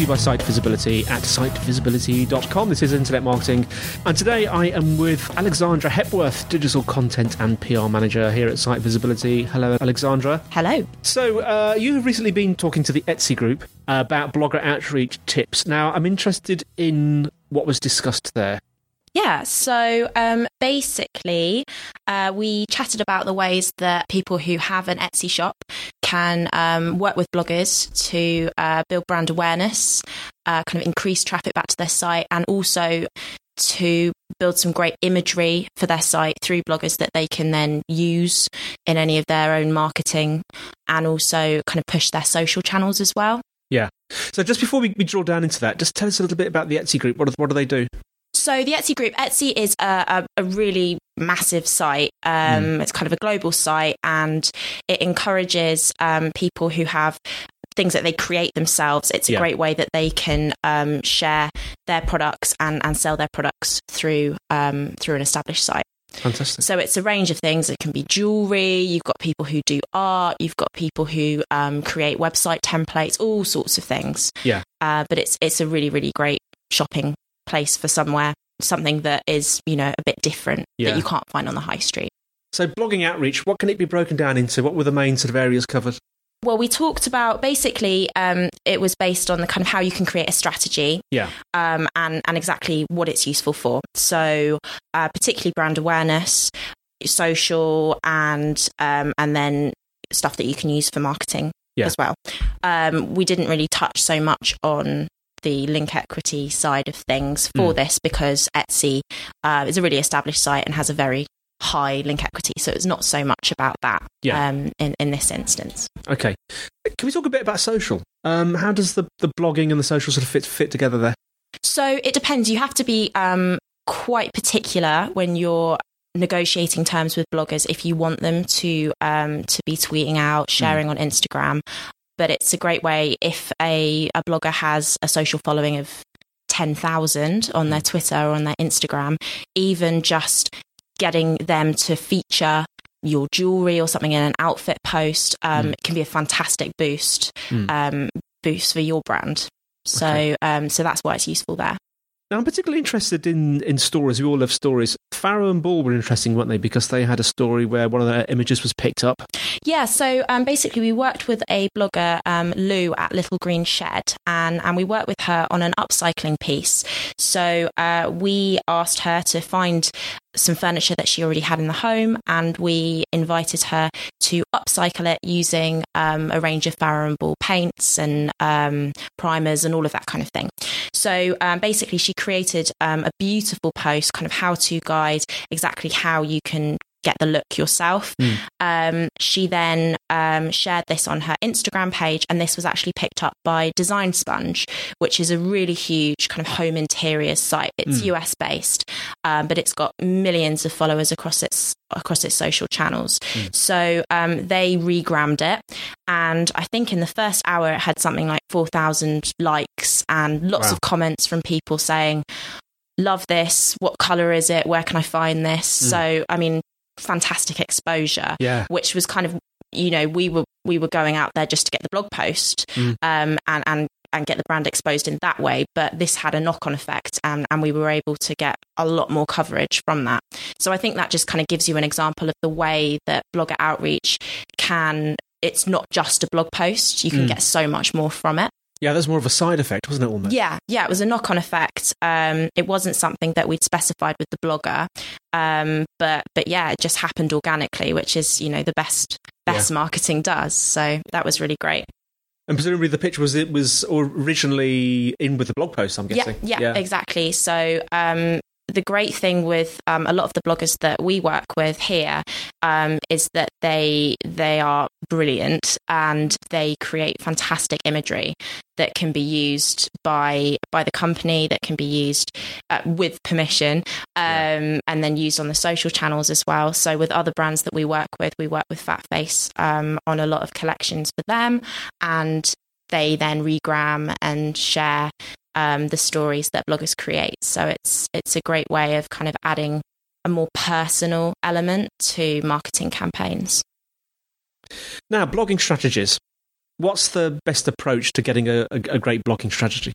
To you by Site Visibility at sitevisibility.com. This is Internet Marketing. And today I am with Alexandra Hepworth, Digital Content and PR Manager here at Site Visibility. Hello, Alexandra. Hello. So, uh, you have recently been talking to the Etsy group about blogger outreach tips. Now, I'm interested in what was discussed there. Yeah, so um, basically, uh, we chatted about the ways that people who have an Etsy shop can um, work with bloggers to uh, build brand awareness, uh, kind of increase traffic back to their site, and also to build some great imagery for their site through bloggers that they can then use in any of their own marketing and also kind of push their social channels as well. Yeah. So, just before we, we draw down into that, just tell us a little bit about the Etsy group. What what do they do? So the Etsy group, Etsy is a, a, a really massive site. Um, mm. It's kind of a global site, and it encourages um, people who have things that they create themselves. It's a yeah. great way that they can um, share their products and, and sell their products through um, through an established site. Fantastic. So it's a range of things. It can be jewelry. You've got people who do art. You've got people who um, create website templates. All sorts of things. Yeah. Uh, but it's it's a really really great shopping place for somewhere, something that is, you know, a bit different yeah. that you can't find on the high street. So, blogging outreach, what can it be broken down into? What were the main sort of areas covered? Well, we talked about basically um, it was based on the kind of how you can create a strategy, yeah, um, and and exactly what it's useful for. So, uh, particularly brand awareness, social, and um, and then stuff that you can use for marketing yeah. as well. Um, we didn't really touch so much on the link equity side of things for mm. this because Etsy uh, is a really established site and has a very high link equity. So it's not so much about that yeah. um, in, in this instance. Okay. Can we talk a bit about social? Um, how does the, the blogging and the social sort of fit, fit together there? So it depends. You have to be um, quite particular when you're negotiating terms with bloggers if you want them to um, to be tweeting out, hmm. sharing mm. on Instagram but it's a great way if a, a blogger has a social following of 10,000 on their Twitter or on their Instagram, even just getting them to feature your jewelry or something in an outfit post um, mm. can be a fantastic boost mm. um, boost for your brand. So okay. um, so that's why it's useful there. Now, I'm particularly interested in, in stories. We all love stories. Farrow and Ball were interesting, weren't they? Because they had a story where one of their images was picked up. Yeah, so um, basically, we worked with a blogger, um, Lou, at Little Green Shed, and, and we worked with her on an upcycling piece. So uh, we asked her to find some furniture that she already had in the home, and we invited her to upcycle it using um, a range of Farrow and Ball paints and um, primers and all of that kind of thing. So um, basically, she created um, a beautiful post, kind of how to guide exactly how you can get the look yourself. Mm. Um, she then um, shared this on her Instagram page, and this was actually picked up by Design Sponge, which is a really huge kind of home interiors site. It's mm. US based, um, but it's got millions of followers across its across its social channels. Mm. So um, they regrammed it, and I think in the first hour it had something like four thousand likes and lots wow. of comments from people saying love this. What color is it? Where can I find this? Mm. So, I mean, fantastic exposure, yeah. which was kind of you know we were we were going out there just to get the blog post mm. um, and and and get the brand exposed in that way. But this had a knock on effect and, and we were able to get a lot more coverage from that. So I think that just kind of gives you an example of the way that blogger outreach can, it's not just a blog post, you can mm. get so much more from it. Yeah, there's more of a side effect, wasn't it? Almost. Yeah, yeah, it was a knock-on effect. Um, it wasn't something that we'd specified with the blogger, um, but but yeah, it just happened organically, which is you know the best best yeah. marketing does. So that was really great. And presumably the pitch was it was originally in with the blog post. I'm guessing. Yeah, yeah, yeah. exactly. So um, the great thing with um, a lot of the bloggers that we work with here um, is that they they are brilliant and they create fantastic imagery that can be used by by the company that can be used uh, with permission um, yeah. and then used on the social channels as well so with other brands that we work with we work with fatface um, on a lot of collections for them and they then regram and share um, the stories that bloggers create. So it's it's a great way of kind of adding a more personal element to marketing campaigns. Now, blogging strategies. What's the best approach to getting a, a, a great blogging strategy?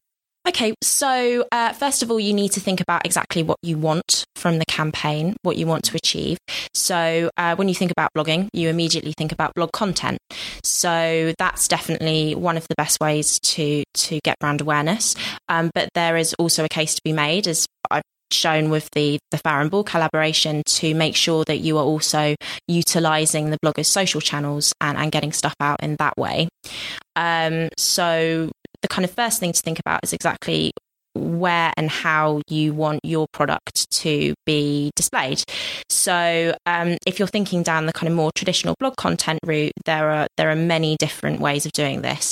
Okay, so uh, first of all, you need to think about exactly what you want from the campaign, what you want to achieve. So uh, when you think about blogging, you immediately think about blog content. So that's definitely one of the best ways to to get brand awareness. Um, but there is also a case to be made, as I've shown with the the Farrow & Ball collaboration to make sure that you are also utilizing the blogger's social channels and, and getting stuff out in that way. Um, so the kind of first thing to think about is exactly where and how you want your product to be displayed. So, um, if you're thinking down the kind of more traditional blog content route, there are there are many different ways of doing this.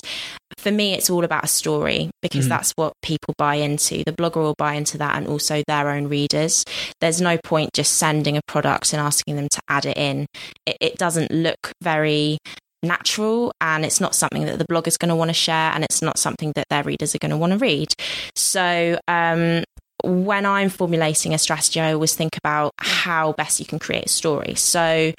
For me, it's all about a story because mm. that's what people buy into. The blogger will buy into that, and also their own readers. There's no point just sending a product and asking them to add it in. It, it doesn't look very natural and it's not something that the blog is going to want to share and it's not something that their readers are going to want to read. So, um, when I'm formulating a strategy, I always think about how best you can create a story. So,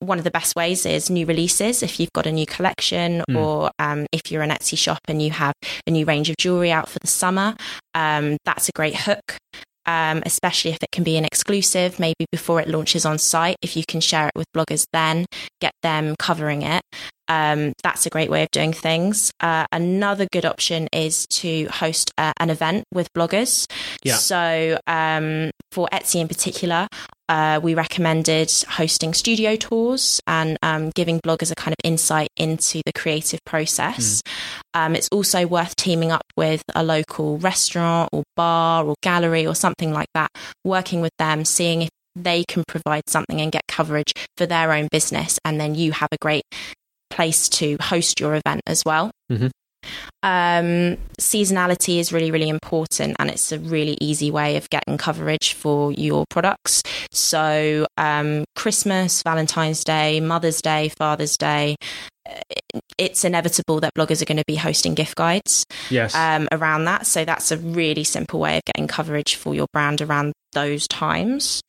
one of the best ways is new releases. If you've got a new collection, mm. or um, if you're an Etsy shop and you have a new range of jewelry out for the summer, um, that's a great hook um, especially if it can be an exclusive, maybe before it launches on site. If you can share it with bloggers, then get them covering it. Um, that's a great way of doing things. Uh, another good option is to host uh, an event with bloggers. Yeah. So um, for Etsy in particular, uh, we recommended hosting studio tours and um, giving bloggers a kind of insight into the creative process. Mm. Um, it's also worth teaming up with a local restaurant or bar or gallery or something like that, working with them, seeing if they can provide something and get coverage for their own business. And then you have a great place to host your event as well. Mm-hmm. Um, seasonality is really, really important, and it's a really easy way of getting coverage for your products. So, um, Christmas, Valentine's Day, Mother's Day, Father's Day, it's inevitable that bloggers are going to be hosting gift guides yes. um, around that. So that's a really simple way of getting coverage for your brand around those times.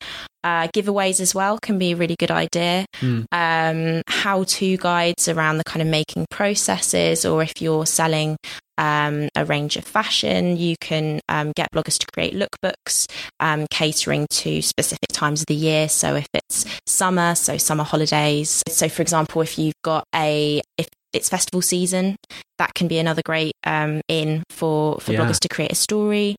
Uh, giveaways as well can be a really good idea. Mm. Um, how to guides around the kind of making processes, or if you're selling um, a range of fashion, you can um, get bloggers to create lookbooks um, catering to specific times of the year. So if it's summer, so summer holidays. So for example, if you've got a if it's festival season, that can be another great um, in for for yeah. bloggers to create a story.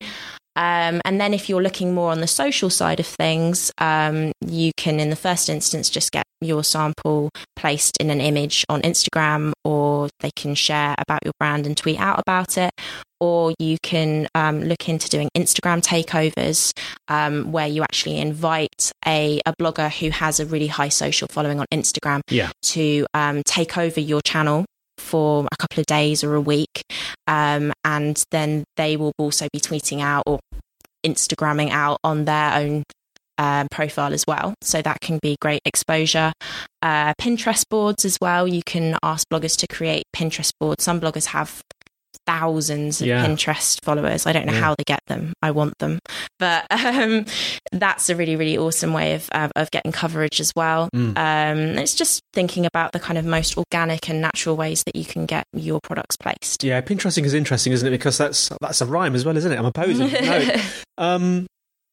Um, and then if you're looking more on the social side of things, um, you can, in the first instance, just get your sample placed in an image on Instagram, or they can share about your brand and tweet out about it. Or you can um, look into doing Instagram takeovers um, where you actually invite a, a, blogger who has a really high social following on Instagram yeah. to um, take over your channel for a couple of days or a week. Um, and then they will also be tweeting out or Instagramming out on their own um, profile as well. So that can be great exposure. Uh, Pinterest boards as well. You can ask bloggers to create Pinterest boards. Some bloggers have thousands of Yeah. Pinterest followers. I don't know Yeah. how they get them. I want them, but um, that's a really really awesome way of of, of getting coverage as well. Mm. Um, it's just thinking about the kind of most organic and natural ways that you can get your products placed. Yeah, Pinteresting is interesting, isn't it? Because that's that's a rhyme as well, isn't it? I'm opposing. no. Um,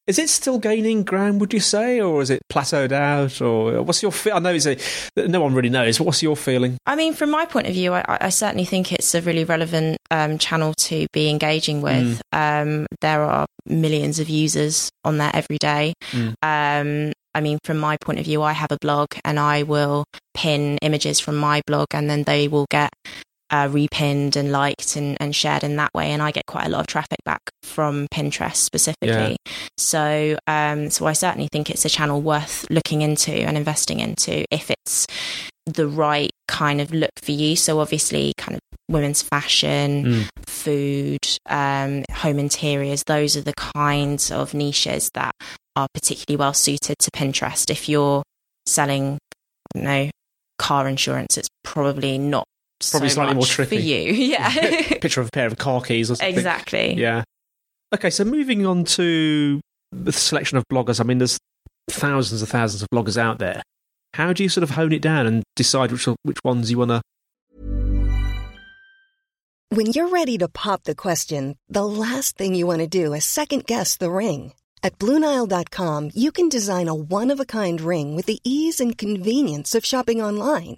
is it still gaining ground? Would you say, or is it plateaued out? Or what's your? Fe- I know it's a, no one really knows. But what's your feeling? I mean, from my point of view, I, I certainly think it's a really relevant um, channel to be engaging with. Um, there are millions of users on there every day. Mm. Um, I mean, from my point of view, I have a blog and I will pin images from my blog and then they will get uh, repinned and liked and, and shared in that way. And I get quite a lot of traffic back from Pinterest specifically. So, um, so I certainly think it's a channel worth looking into and investing into if it's the right kind of look for you. So obviously, kind of women's fashion, Mm. food, um, home interiors. Those are the kinds of niches that are particularly well suited to Pinterest. If you're selling, I don't know, car insurance, it's probably not Probably so slightly more much for you. Yeah, Picture of a pair of car keys or something. exactly. Yeah. Okay, so moving on to the selection of bloggers. I mean, there's thousands and thousands of bloggers out there. How do you sort of hone it down and decide which which ones you want to? When you're ready to pop the question, the last thing you want to do is second guess the ring. At Bluenile.com, you can design a one of a kind ring with the ease and convenience of shopping online.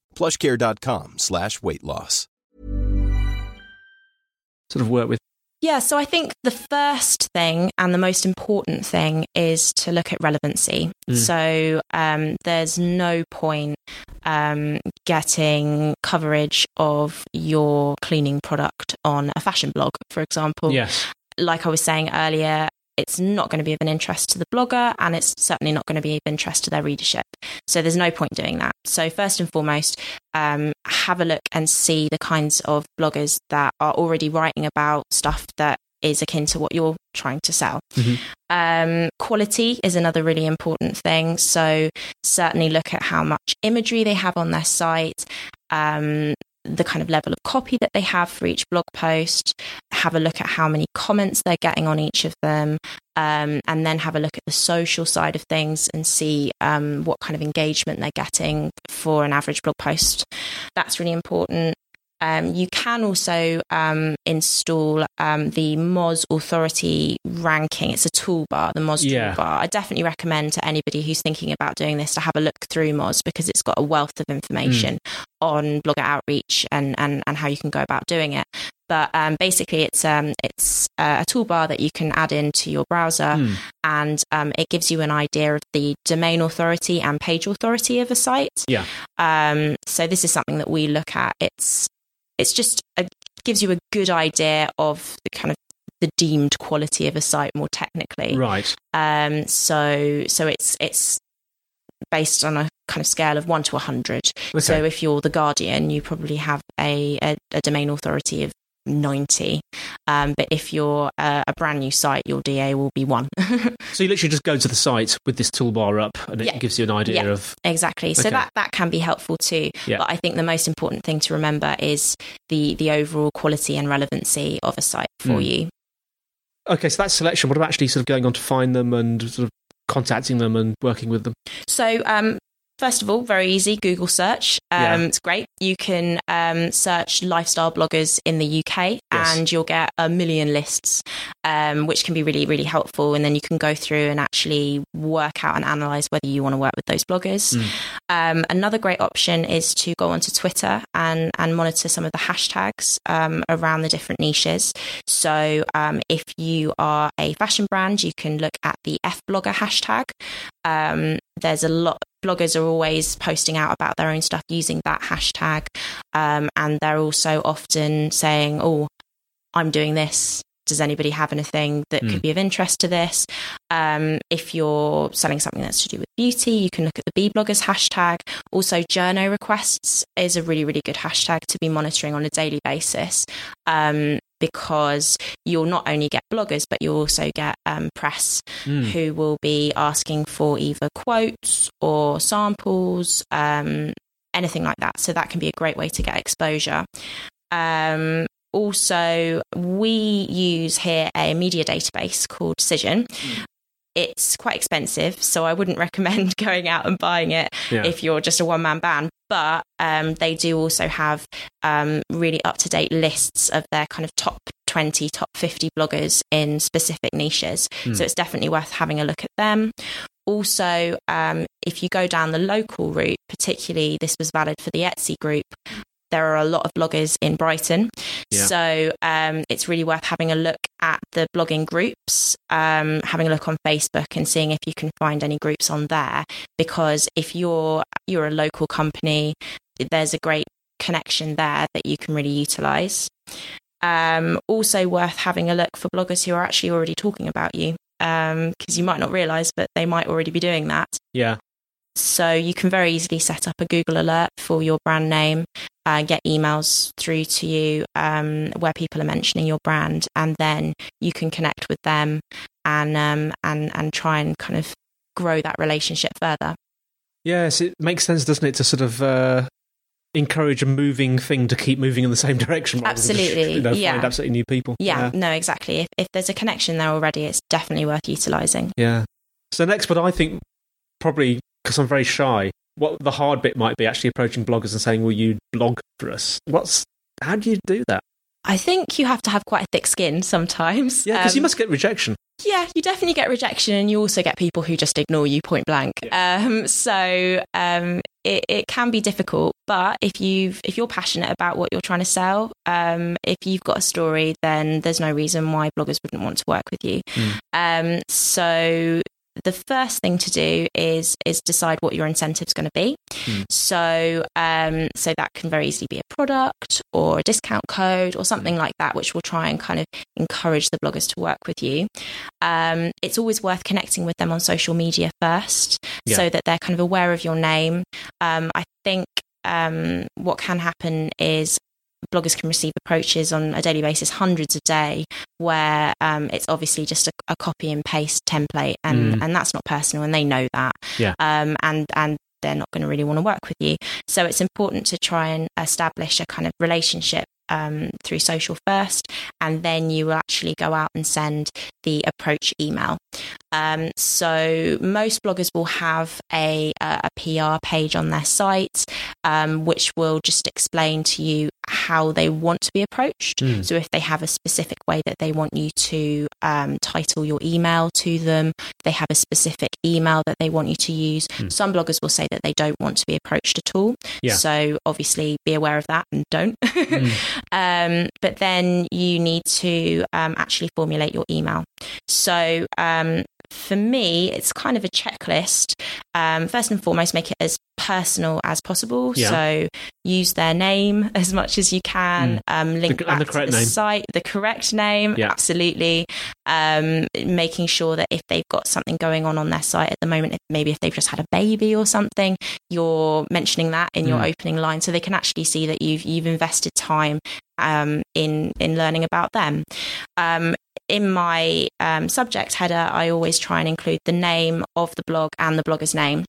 plushcare.com slash weight loss. sort of work with? Yeah, so I think the first thing and the most important thing is to look at relevancy. Mm. So um, there's no point um, getting coverage of your cleaning product on a fashion blog, for example. Yes. Like I was saying earlier, it's not going to be of an interest to the blogger and it's certainly not going to be of interest to their readership. So there's no point doing that. So, first and foremost, um, have a look and see the kinds of bloggers that are already writing about stuff that is akin to what you're trying to sell. Mhm. Um, quality is another really important thing. So, certainly look at how much imagery they have on their site. Um, the kind of level of copy that they have for each blog post, have a look at how many comments they're getting on each of them, um, and then have a look at the social side of things and see um, what kind of engagement they're getting for an average blog post. That's really important. Um, you can also um, install um, the Moz Authority ranking. It's a toolbar, the Moz Yeah. toolbar. I definitely recommend to anybody who's thinking about doing this to have a look through Moz because it's got a wealth of information on blogger outreach and, and, and how you can go about doing it. But um, basically, it's um, it's uh, a toolbar that you can add into your browser, Hmm. and um, it gives you an idea of the domain authority and page authority of a site. Yeah. Um, so this is something that we look at. It's it's just a, gives you a good idea of the kind of the deemed quality of a site more technically. Right. Um, so so it's it's based on a kind of scale of one to a hundred. Okay. So if you're the Guardian, you probably have a, a, a domain authority of 90. Um, but if you're a, a, brand new site, your DA will be one. so you literally just go to the site with this toolbar up and it yeah. gives you an idea yeah, of. Exactly. So okay. that, that can be helpful too. Yeah. But I think the most important thing to remember is the, the overall quality and relevancy of a site for Mm. you. Okay, so that's selection. What about actually sort of going on to find them and sort of contacting them and working with them? So, um, first of all, very easy Google search. Um, Yeah. It's great. You can um, search lifestyle bloggers in the UK Yes. and you'll get a million lists, um, which can be really, really helpful. And then you can go through and actually work out and analyze whether you want to work with those bloggers. Mm. Um, another great option is to go onto Twitter and, and monitor some of the hashtags um, around the different niches. So um, if you are a fashion brand, you can look at the F blogger hashtag. Um, there's a lot bloggers are always posting out about their own stuff using that hashtag um, and they're also often saying oh i'm doing this. Does anybody have anything that Mm. could be of interest to this? Um, if you're selling something that's to do with beauty you can look at the b bloggers hashtag. Also journo requests is a really really good hashtag to be monitoring on a daily basis. Um, because you'll not only get bloggers but you'll also get um, press Mm. who will be asking for either quotes or samples, um, anything like that. So that can be a great way to get exposure. Um, also, we use here a media database called Cision. It's quite expensive, so I wouldn't recommend going out and buying it Yeah. if you're just a one man band. But um, they do also have um, really up to date lists of their kind of top 20, top 50 bloggers in specific niches. Hmm. So it's definitely worth having a look at them. Also, um, if you go down the local route, particularly this was valid for the Etsy group, there are a lot of bloggers in Brighton. Yeah. So um, it's really worth having a look at the blogging groups, um, having a look on Facebook and seeing if you can find any groups on there. Because if you're you're a local company, there's a great connection there that you can really utilize. Um, also worth having a look for bloggers who are actually already talking about you, because you might not realize, but they might already be doing that. Yeah. So you can very easily set up a Google alert for your brand name, uh, get emails through to you um, where people are mentioning your brand, and then you can connect with them and um, and and try and kind of grow that relationship further. Yes, it makes sense, doesn't it, to sort of uh, encourage a moving thing to keep moving in the same direction. than just, Absolutely, you know, yeah. find absolutely new people. Yeah, no, exactly. If, if there's a connection there already, it's definitely worth utilizing. Yeah. So next, but I think probably because I'm very shy, what the hard bit might be actually approaching bloggers and saying, "Will you blog for us?" What's how do you do that? I think you have to have quite a thick skin sometimes. Yeah, because you Um, must get rejection. Yeah, you definitely get rejection, and you also get people who just ignore you point blank. Um, so um, it, it can be difficult, but if you if you're passionate about what you're trying to sell, um, if you've got a story, then there's no reason why bloggers wouldn't want to work with you. Um, so the first thing to do is is decide what your incentive is going to be. So um, so that can very easily be a product or a discount code or something like that, which will try and kind of encourage the bloggers to work with you. Um, it's always worth connecting with them on social media first, Yeah. so that they're kind of aware of your name. Um, I think um, what can happen is bloggers can receive approaches on a daily basis, hundreds a day, where um, it's obviously just a, a copy and paste template, and Mm. and that's not personal, and they know that. Yeah. Um, and and they're not going to really want to work with you. So it's important to try and establish a kind of relationship um, through social first, and then you will actually go out and send the approach email. Um, so most bloggers will have a, a, a PR page on their site, um, which will just explain to you how they want to be approached. Mm. So if they have a specific way that they want you to um, title your email to them, they have a specific email that they want you to use. Some bloggers will say that they don't want to be approached at all. Yeah. So obviously be aware of that and don't. um, but then you need to um, actually formulate your email. So um, for me, it's kind of a checklist. Um, first and foremost, make it as personal as possible. Yeah. So use their name as much as you can. Mm. Um, link The- back the to correct the name. site, the correct name. Yeah. Absolutely. Um, making sure that if they've got something going on on their site at the moment, if, maybe if they've just had a baby or something, you're mentioning that in your Mm. opening line, so they can actually see that you've you've invested time um, in in learning about them. Um, in my um, subject header, I always try and include the name of the blog and the blogger's name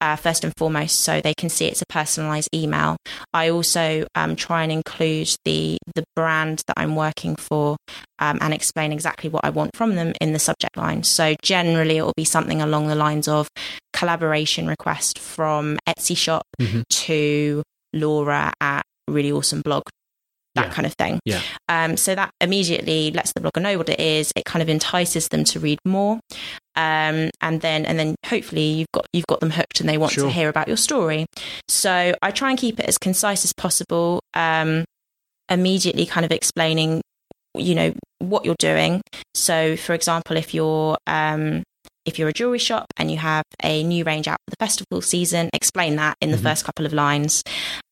uh, first and foremost, so they can see it's a personalised email. I also um, try and include the the brand that I'm working for um, and explain exactly what I want from them in the subject line. So generally, it will be something along the lines of collaboration request from Etsy shop Mhm. to Laura at really awesome blog. That Yeah. kind of thing. Yeah. Um, so that immediately lets the blogger know what it is. It kind of entices them to read more, um, and then and then hopefully you've got you've got them hooked and they want Sure. to hear about your story. So I try and keep it as concise as possible. Um, immediately, kind of explaining, you know, what you're doing. So, for example, if you're um, if you're a jewelry shop and you have a new range out for the festival season, explain that in the Mhm. first couple of lines,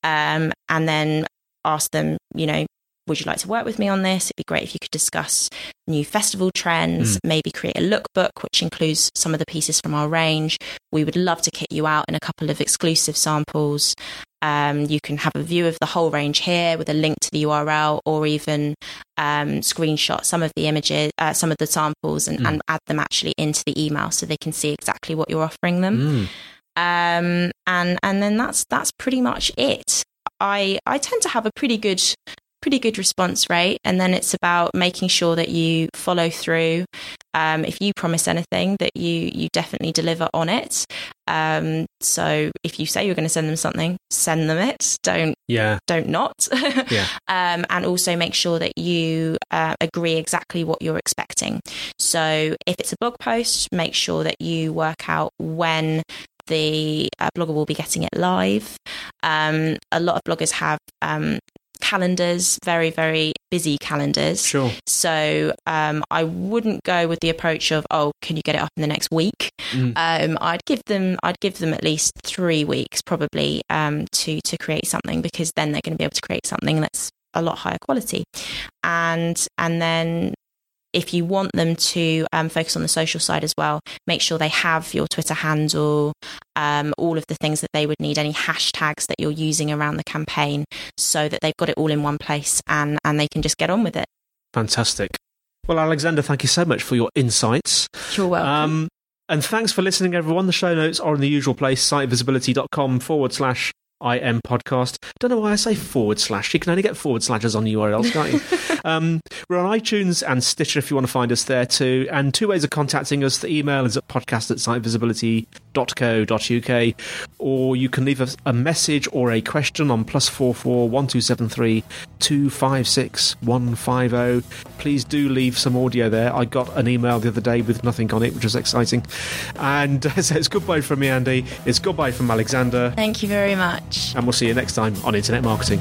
um, and then ask them, you know, would you like to work with me on this? It'd be great if you could discuss new festival trends, maybe create a lookbook which includes some of the pieces from our range. We would love to kit you out in a couple of exclusive samples. Um, you can have a view of the whole range here with a link to the URL, or even um, screenshot some of the images, uh, some of the samples, and, Mm. and add them actually into the email so they can see exactly what you're offering them Mm. um, and and then that's that's pretty much it. I I tend to have a pretty good pretty good response rate, and then it's about making sure that you follow through. Um, if you promise anything, that you you definitely deliver on it. Um, so if you say you're going to send them something, send them it. Don't Yeah. don't not. Yeah. um, and also make sure that you uh, agree exactly what you're expecting. So if it's a blog post, make sure that you work out when the uh, blogger will be getting it live. Um, a lot of bloggers have um, calendars, very, very busy calendars. Sure. So um, I wouldn't go with the approach of, oh, can you get it up in the next week? Mm. Um, I'd give them, I'd give them at least three weeks probably um, to to create something because then they're going to be able to create something that's a lot higher quality, and and then. If you want them to um, focus on the social side as well, make sure they have your Twitter handle, um, all of the things that they would need, any hashtags that you're using around the campaign, so that they've got it all in one place and and they can just get on with it. Fantastic. Well, Alexandra, thank you so much for your insights. You're welcome. Um, and thanks for listening, everyone. The show notes are in the usual place, sitevisibility.com forward slash IM podcast. Don't know why I say forward slash. You can only get forward slashes on URLs, can't you? um, we're on iTunes and Stitcher if you want to find us there too. And two ways of contacting us. The email is at podcast at sitevisibility.co.uk or you can leave us a message or a question on plus four four one two seven three two five six one five zero. Please do leave some audio there. I got an email the other day with nothing on it, which was exciting. And so it's goodbye from me, Andy. It's goodbye from Alexandra. Thank you very much. And we'll see you next time on Internet Marketing.